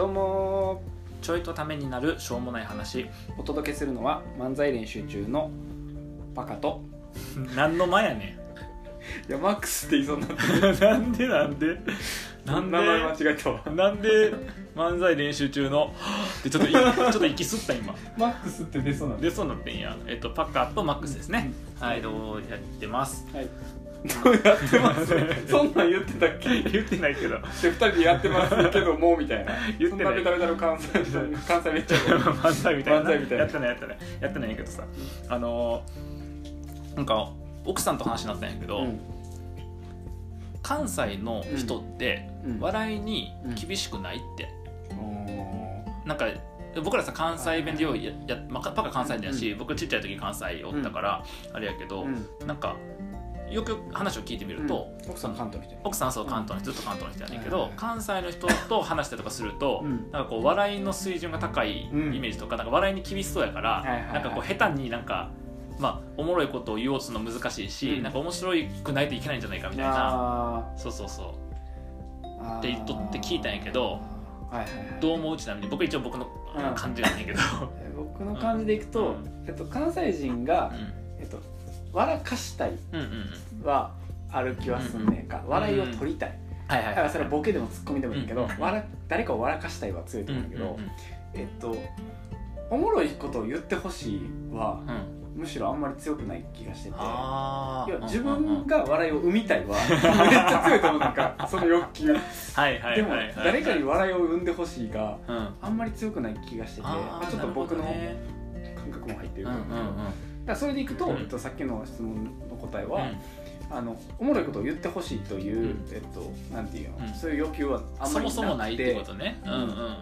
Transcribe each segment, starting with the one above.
どうもちょいとためになるしょうもない話。お届けするのは漫才練習中のパカと。何の間やね いやマックスって言いそうになっん なんでなんで？なんで？名前間違えたわ。なんで漫才練習中の？はぁってちょっといちょっと息吸った今。マックスって出そうなんでそうなってんや。えっとパッカーとマックスですね、はいどうやってます。はいやってます。そんなん言ってたっけ？言ってないけど。で二人でやってますけどもうみたいな。言ってない。そんなベタベタの関西関西めっちゃ漫才 みたいな漫才みたいな。やってないやってない。やってないけどさ。あのーなんか奥さんと話になったんやけど、うん。関西の人ってうん。笑いに厳しくないって、おなんか僕らさ関西弁でようやや、まあ、パカ関西弁だし、僕ちっちゃい時関西おったから、あれやけど、ーうん。なんかよく話を聞いてみると、奥さん関東来て奥さんはそう関東の人ずっと関東の人やねんけど、関西の人と話したりとかすると、うん。なんかこう笑いの水準が高いイうん。メージとか,、なんか笑いに厳しそうやから、なんかこう下手になんか。まあ、おもろいことを言おうとするの難しいし、うん。なんか面白くないといけないんじゃないかみたいな。あそうそうそう。ーって言っとって聞いたんやけどはいはいはい。どう思う？ちなみに僕一応僕のうん。感じがねんけど、え僕の感じでいくと、うえっと、関西人が、えっと、笑かしたいはある気はすんねんか、笑いを取りたい、はいはいだからそれはボケでもツッコミでもいいけど、うん笑誰かを笑かしたいは強いとうん思うんだけど、えっとおもろいことを言ってほしいはうん。むしろあんまり強くない気がしてて。いや自分が笑いを生みたいは めっちゃ強いと思うなんかその欲求。はいはいでも誰かに笑いを生んでほしいがうん。あんまり強くない気がしてて。ちょっと僕の感覚も入ってるうんと思うけど、だそれでいくと、うんえっと、さっきの質問の答えは、あのおもろいことを言ってほしいという、うんえっとなんていうの、うんそういう要求はあんまりそもそもないってなくことね。うんうんうん。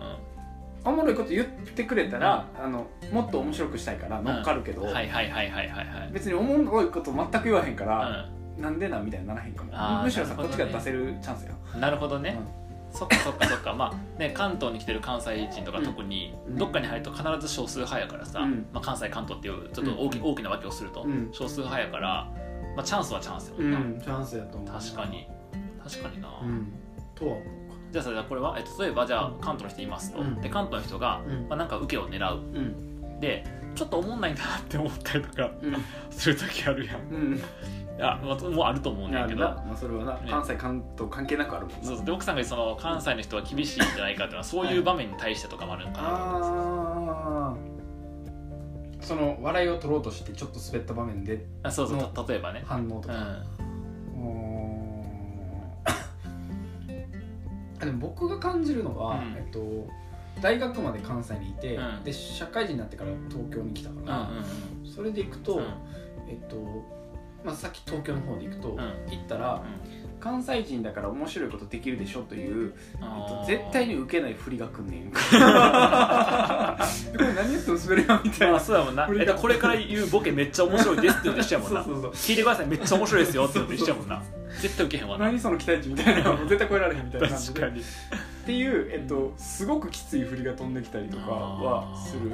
おもろいこと言ってくれたら、あのもっと面白くしたいから乗っかるけど、はいはいはいはいはいはい。別におもろいこと全く言わへんかうら、なんでなんみたいにならへんかも。むしろさ、こっちが出せるチャンスやん。なるほどねそっかそっかそっか。まあね関東に来てる関西人とか特にうん。どっかに入ると必ず少数派やからさうん。まあ関西関東っていうちょっと大きうん。大きな分けをするとうん。少数派やからまあチャンスはチャンスやもんな。うん、チャンスやと思う確かに。確かにな。うん。とは思うか。じゃあさじゃあこれは、えっと、例えばじゃあ関東の人いますと、うん。で関東の人が、うん。まあ、なんか受けを狙う。うん。でちょっと思んないんだなって思ったりとかうん。する時あるやんや、まあ、もうあると思うねんけど。な。まあ、それはな、ね。関西関東関係なくあるもんな。そうそう。で奥さんがその関西の人は厳しいんじゃないかっていうのはそういう場面に対してとかもあるのかな。と思いますあー。その笑いを取ろうとしてちょっと滑った場面であそうそうた例えばね。うん反応とか、うーん。あでも僕が感じるのは、うん。えっと、大学まで関西にいて、うん。で社会人になってから東京に来たかうんうんら、それで行くと、うん。えっとまあ、さっき東京の方で行くと、ん。行ったら関西人だから面白いことできるでしょという、えっと、絶対に受けない振りがくんねん。これ何言っても滑るやんみたいまなあそうやもんな、これが。えっと、これから言うボケめっちゃ面白いですって言うと一緒やもんな。そうそうそう。聞いてくださいめっちゃ面白いですよって言うと一緒やもんな。絶対受けへんわな。何その期待値みたいな。絶対超えられへんみたいな感じで。確かに。っていう、えっと、すごくきつい振りが飛んできたりとかはする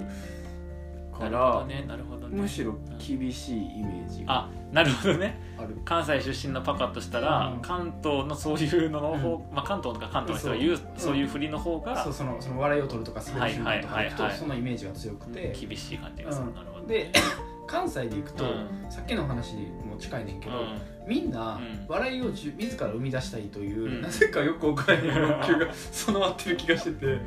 かなるほどら、ねなるほどね。むしろ厳しいイメージがあなるほどね。ある。関西出身のパカとしたら、うん。関東のそういうのの方、まあ、関東とか関東の人が言うそう。そういう振りの方がそうそのその笑いを取るとか滑る瞬間とか行くとはいはいはい。はいそのイメージが強くて、厳しい感じがする、うん。なるほどで 関西で行くと、うん。さっきの話にも近いねんけど、うん。みんなうん。笑いをじゅ自ら生み出したいという、うん。なぜかよくわからない欲求が 備わってる気がしてて、うん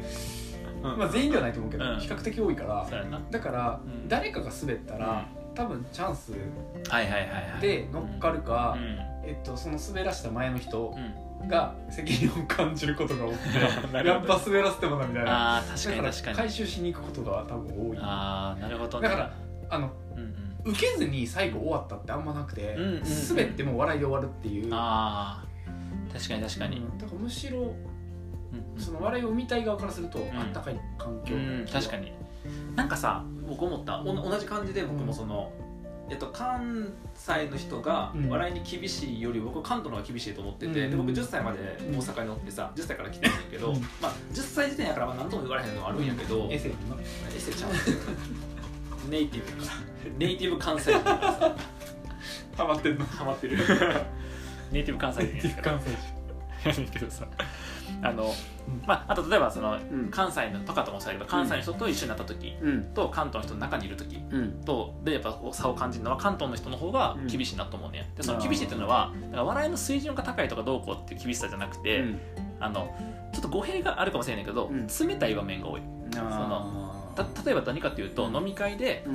まあ全員ではないと思うけど、うん。比較的多いからそうやな。だから、うん。誰かが滑ったら、多分チャンスはいはいはいはい。で乗っかるか、うん。えっと、その滑らした前の人うん。が責任を感じることが多く なてるやほっどぱ滑らせてもなみたいな。あー確かにだ確かに。回収しに行くことが多分多い。ああなるほどね。だからあのうんうん。受けずに最後終わったってあんまなくて、うんうんうん滑っても笑いで終わるっていう。ああ確かに確かに、うん。だからむしろその笑いを生みたい側からすると、ん。あったかい環境うん確かに。なんかさ僕思った。お同じ感じで僕もその、えっと、関西の人がうん。笑いに厳しいより僕関東の方が厳しいと思ってて、うんで僕10歳まで大阪におってさ10歳から来てんねんけど、うん。まあ、10歳時点やからまあ何とも言われへんのはあるんやけど、エセやんなエセちゃう ネイティブネイティブ関西ハマってんの。ハマってる。ネイティブ関西人やから。関西やねんけどさあの、まあ、あと例えばその、ん。関西のとかともそうやけど関西の人と一緒になった時うん。と関東の人の中にいる時うん。とでやっぱ差を感じるのは関東の人の方が厳しいなと思うね、でその厳しいっていうのはだから笑いの水準が高いとかどうこうっていう厳しさじゃなくて、うん。あのちょっと語弊があるかもしれないけど、うん。冷たい場面が多い。あた例えば何かっていうと、うん。飲み会で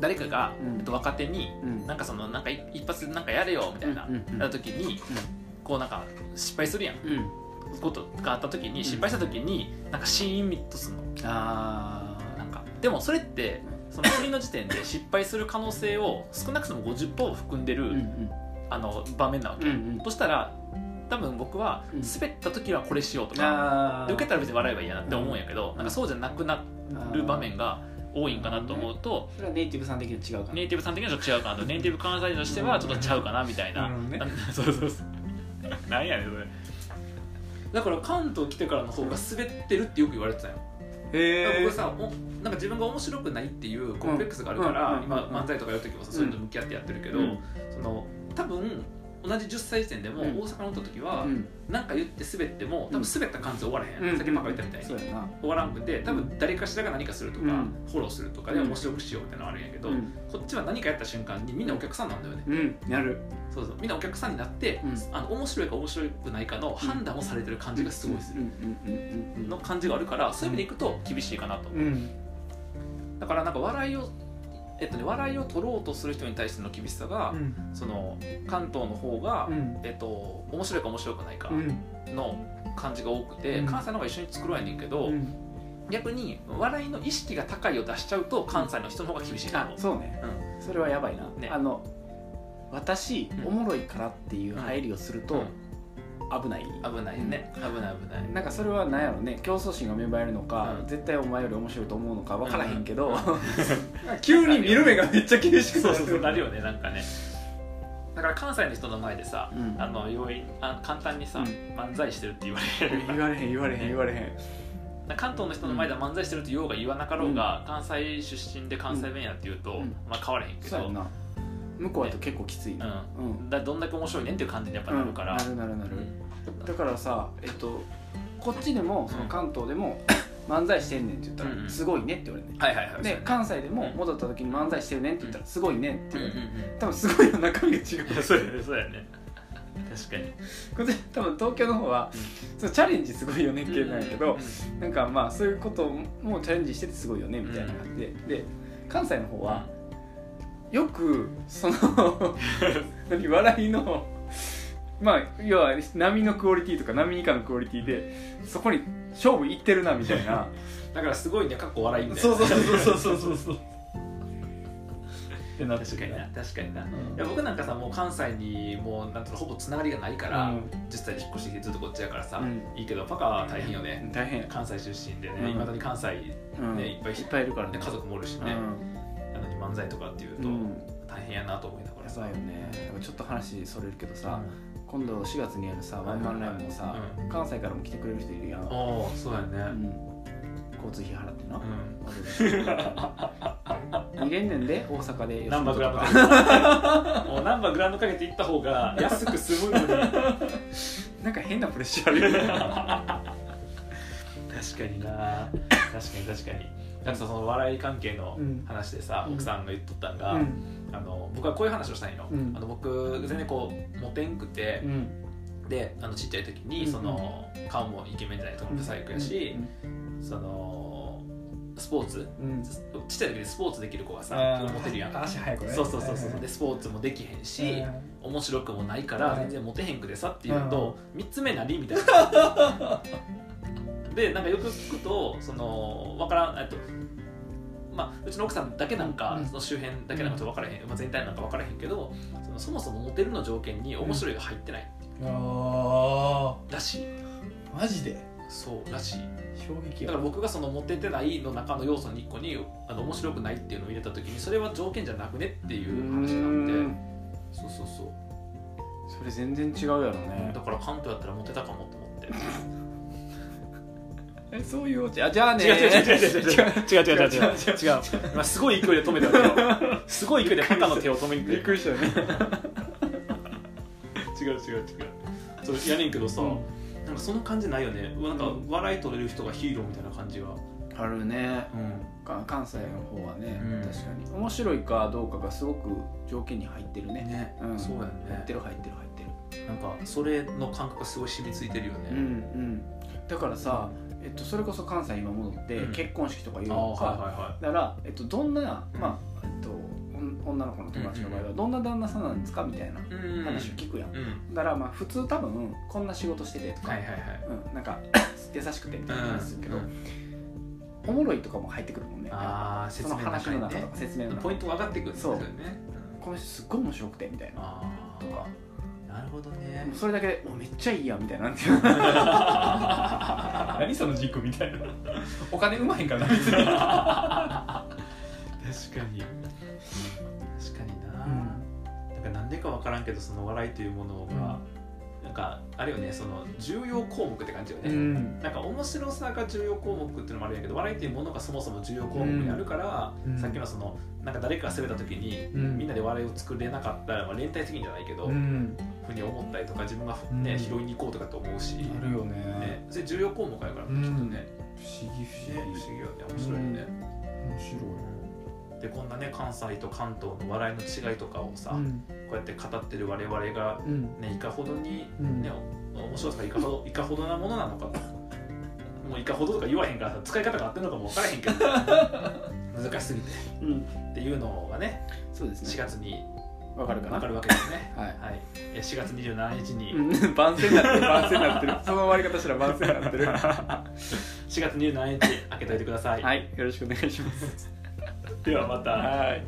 誰かが、うん。えっと若手にうん。なんかそのなんかい一発なんかやれよみたいな、なった時にこうなんか失敗するやんことがあった時に失敗した時になんかシーンミットするの。あなんか。でもそれってその振りの時点で 失敗する可能性を少なくとも50%含んでる、ーうんうん。あの場面なわけ、うんうん。そしたら多分僕はうん。滑った時はこれしようとか、あで受けたら別に笑えばいいやなって思うんやけど、ん。なんかそうじゃなくなる場面が多いんかなと思うと、それはネイティブさん的に違うかなネイティブさん的にはちょっと違うかなとネイティブ関西人としてはちょっとちゃうかなみたいな、なるほどねそうそう。そうなんやねんそれだから関東来てからの方が滑ってるってよく言われてたよ。へえ僕さおなんか自分が面白くないっていうコンプレックスがあるから、今漫才とかやる時もさそういうのと向き合ってやってるけど、うん。その多分同じ10歳時点でもうん。大阪におった時は、うん。なんか言って滑っても多分滑った感じで終わらへん、うん。さっきマカ言ったみたいに、終わらんくて多分誰かしらが何かするとか、うん。フォローするとかで面白くしようってのはあるんやけど、うん。こっちは何かやった瞬間にみんなお客さんなんだよね、うん。やる。そうそう。みんなお客さんになって、うん。あの面白いか面白くないかの判断をされてる感じがすごいする、の感じがあるからそういう意味でいくと厳しいかなと。だからなんか笑いをえっとね笑いを取ろうとする人に対しての厳しさが、うん。その関東の方が、うん。えっと面白いか面白くないかうん。の感じが多くて、うん。関西の方が一緒に作ろうやねんけど、うん。逆に笑いの意識が高いを出しちゃうと関西の人の方が厳しいとあ思う、そうね。うそれはやばいな。ね。あの私うん。おもろいからっていう入りをすると危ない。ん、危ないね。危ない危ない。なんかそれは何やろね。競争心が芽生えるのか、うん。絶対お前より面白いと思うのか分からへんけど、うん。急に見る目がめっちゃ厳しくなる。そうなるよねなんかねだから関西の人の前でさ、うんあの容易あ簡単にさ、うん漫才してるって言われる言われへん言われへん言われへん関東の人の前では漫才してるって言おうが言わなかろうが、関西出身で関西弁やって言うと、うんまあ変わらへんけど、そうやな向こうやと結構きついな、うん。うん、だどんだけ面白いねんっていう感じにやっぱなるから、なるなるなる、うん。だからさえっとこっちでもその関東でも、漫才してんねんって言ったら、すごいねって言われるねはいはいはい。で関西でもうん。戻った時に漫才してるねって言ったらすごいねって言われる、うん多分すごいの中身が違う。そうやねそうやね。確かに。こっち多分東京の方は、そうチャレンジすごいよね系なんやけど、なんかまあそういうこともチャレンジしててすごいよねみたいな感じで、で関西の方はよくその 何笑いのまあ要は波のクオリティとか波以下のクオリティでそこに勝負いってるなみたいな。だからすごいねかっこ笑いみたいな。そうそうそうそうそうそうそう。ってなって確かにな確かにな、ん。いや僕なんかさもう関西にもうなんていうのほぼつながりがないから、うん。10歳で引っ越してきてずっとこっちやからさ、うん。いいけどパカは大変よね、大変。関西出身でうん。ねいま、未だに関西、うん。ねいっぱいいっぱいいるからね。ね家族もおるしね、漫才とかっていうと、うん。大変やなと思いながら。さやばいよね。ちょっと話それるけどさ、今度4月にやるさワンマンライブもさ、うん。関西からも来てくれる人いるやん、ああそうやね、うん。交通費払ってな、うん。見れんねんで大阪でナンバーグラウンドかかけてもう ナンバーグラウンドかけて行った方が安く済むのに。なんか変なプレッシャーあるよね。確かにな。確かに確かになんかさその笑い関係のうん。話でさ、うん。奥さんが言っとったんが、うん。あの僕はこういう話をしたいの,、うん。あの僕全然こうモテんくてう、ん。であのちっちゃい時にうん。その顔もイケメンじゃないとブサイクやし、そのスポーツちっちゃい時でスポーツできる子がさモテるやん。足速くね。そうそうそうそう。でスポーツもできへんし、面白くもないからうん。全然モテへんくでさっていうと3つ目何みたいな でなんかよく聞くとそのわからんえっとまあうちの奥さんだけなんか、うん。その周辺だけなんかちょっと分からへん、まあ、全体なんか分からへんけどそのそもそもモテるの条件に面白いが入ってないあらしい、ーマジで？そうらしい。衝撃だから僕がそのモテてないの中の要素に1個にあの面白くないっていうのを入れた時にそれは条件じゃなくねっていう話なんでうんそうそうそう。それ全然違うやろね。だから関東やったらモテたかもと思って えそういうオチあじゃあね違う違う違う違う違う違う。違う違う。違う違う違う。違う今すごい勢いで止めた。よすごい勢いでパカの手を止めにびっくりしたよね。違う違う違う。そうやねんけどさ、うん。なんかその感じないよね。なんか笑い取れる人がヒーローみたいな感じが。あるね。うん。か関西の方はね、うん。確かに。面白いかどうかがすごく条件に入ってるね。ね、うん、そうや入っねてる入ってる入ってる。なんかそれの感覚がすごい染みついてるよね、うんうん。だからさ、えっと、それこそ関西今戻ってうん。結婚式とか言うのか、だから、えっと、どんな、うんまあえっと、女の子の友達の場合はどんな旦那さんなんですかみたいな話を聞くやん、うん。だからまあ普通多分こんな仕事しててとか、うん、なんか 優しくてみたいな話するけど、うんおもろいとかも入ってくるもんね。あその話の中とねか説明の中ポイントが上がってくるんですよね。この人すっごい面白くてみたいな。あとか。あなるほどね。それだけで「おめっちゃいいやん」みたいな。何その軸みたいな。お金うまへんからな別に。確かに。確かにな、うん。なんかなんでかわからんけどその笑いというものが、なんかあれよねその重要項目って感じよね、ん。なんか面白さが重要項目っていうのもあるんやけど笑いっていうものがそもそも重要項目にあるから、うん。さっきのそのなんか誰かが滑った時に、うん。みんなで笑いを作れなかったら、まあ、連帯責任じゃないけど、うんふうに思ったりとか自分が、ねうん。拾いに行こうとかと思うし、あるよね。ね、それ重要項目やからうん。きっとね、不思議不ね不思議よね。面白いよね、面白でこんなね関西と関東の笑いの違いとかをさ、こうやって語ってる我々が、うん。ね、いかほどに、うん。ねお面白さがいかほどいかほどなものなのかと。もういかほどとか言わへんからさ使い方が合ってるのかも分からへんけど。難しすぎて。うん。っていうのがね4そうですね。月にわかるかな？分かるわけですね。はい。はい、え4月27日に、うん。番宣になってる番宣になってる。その終わり方したら番宣になってる。4月27日開けといてください。はい。よろしくお願いします。ではまた。はい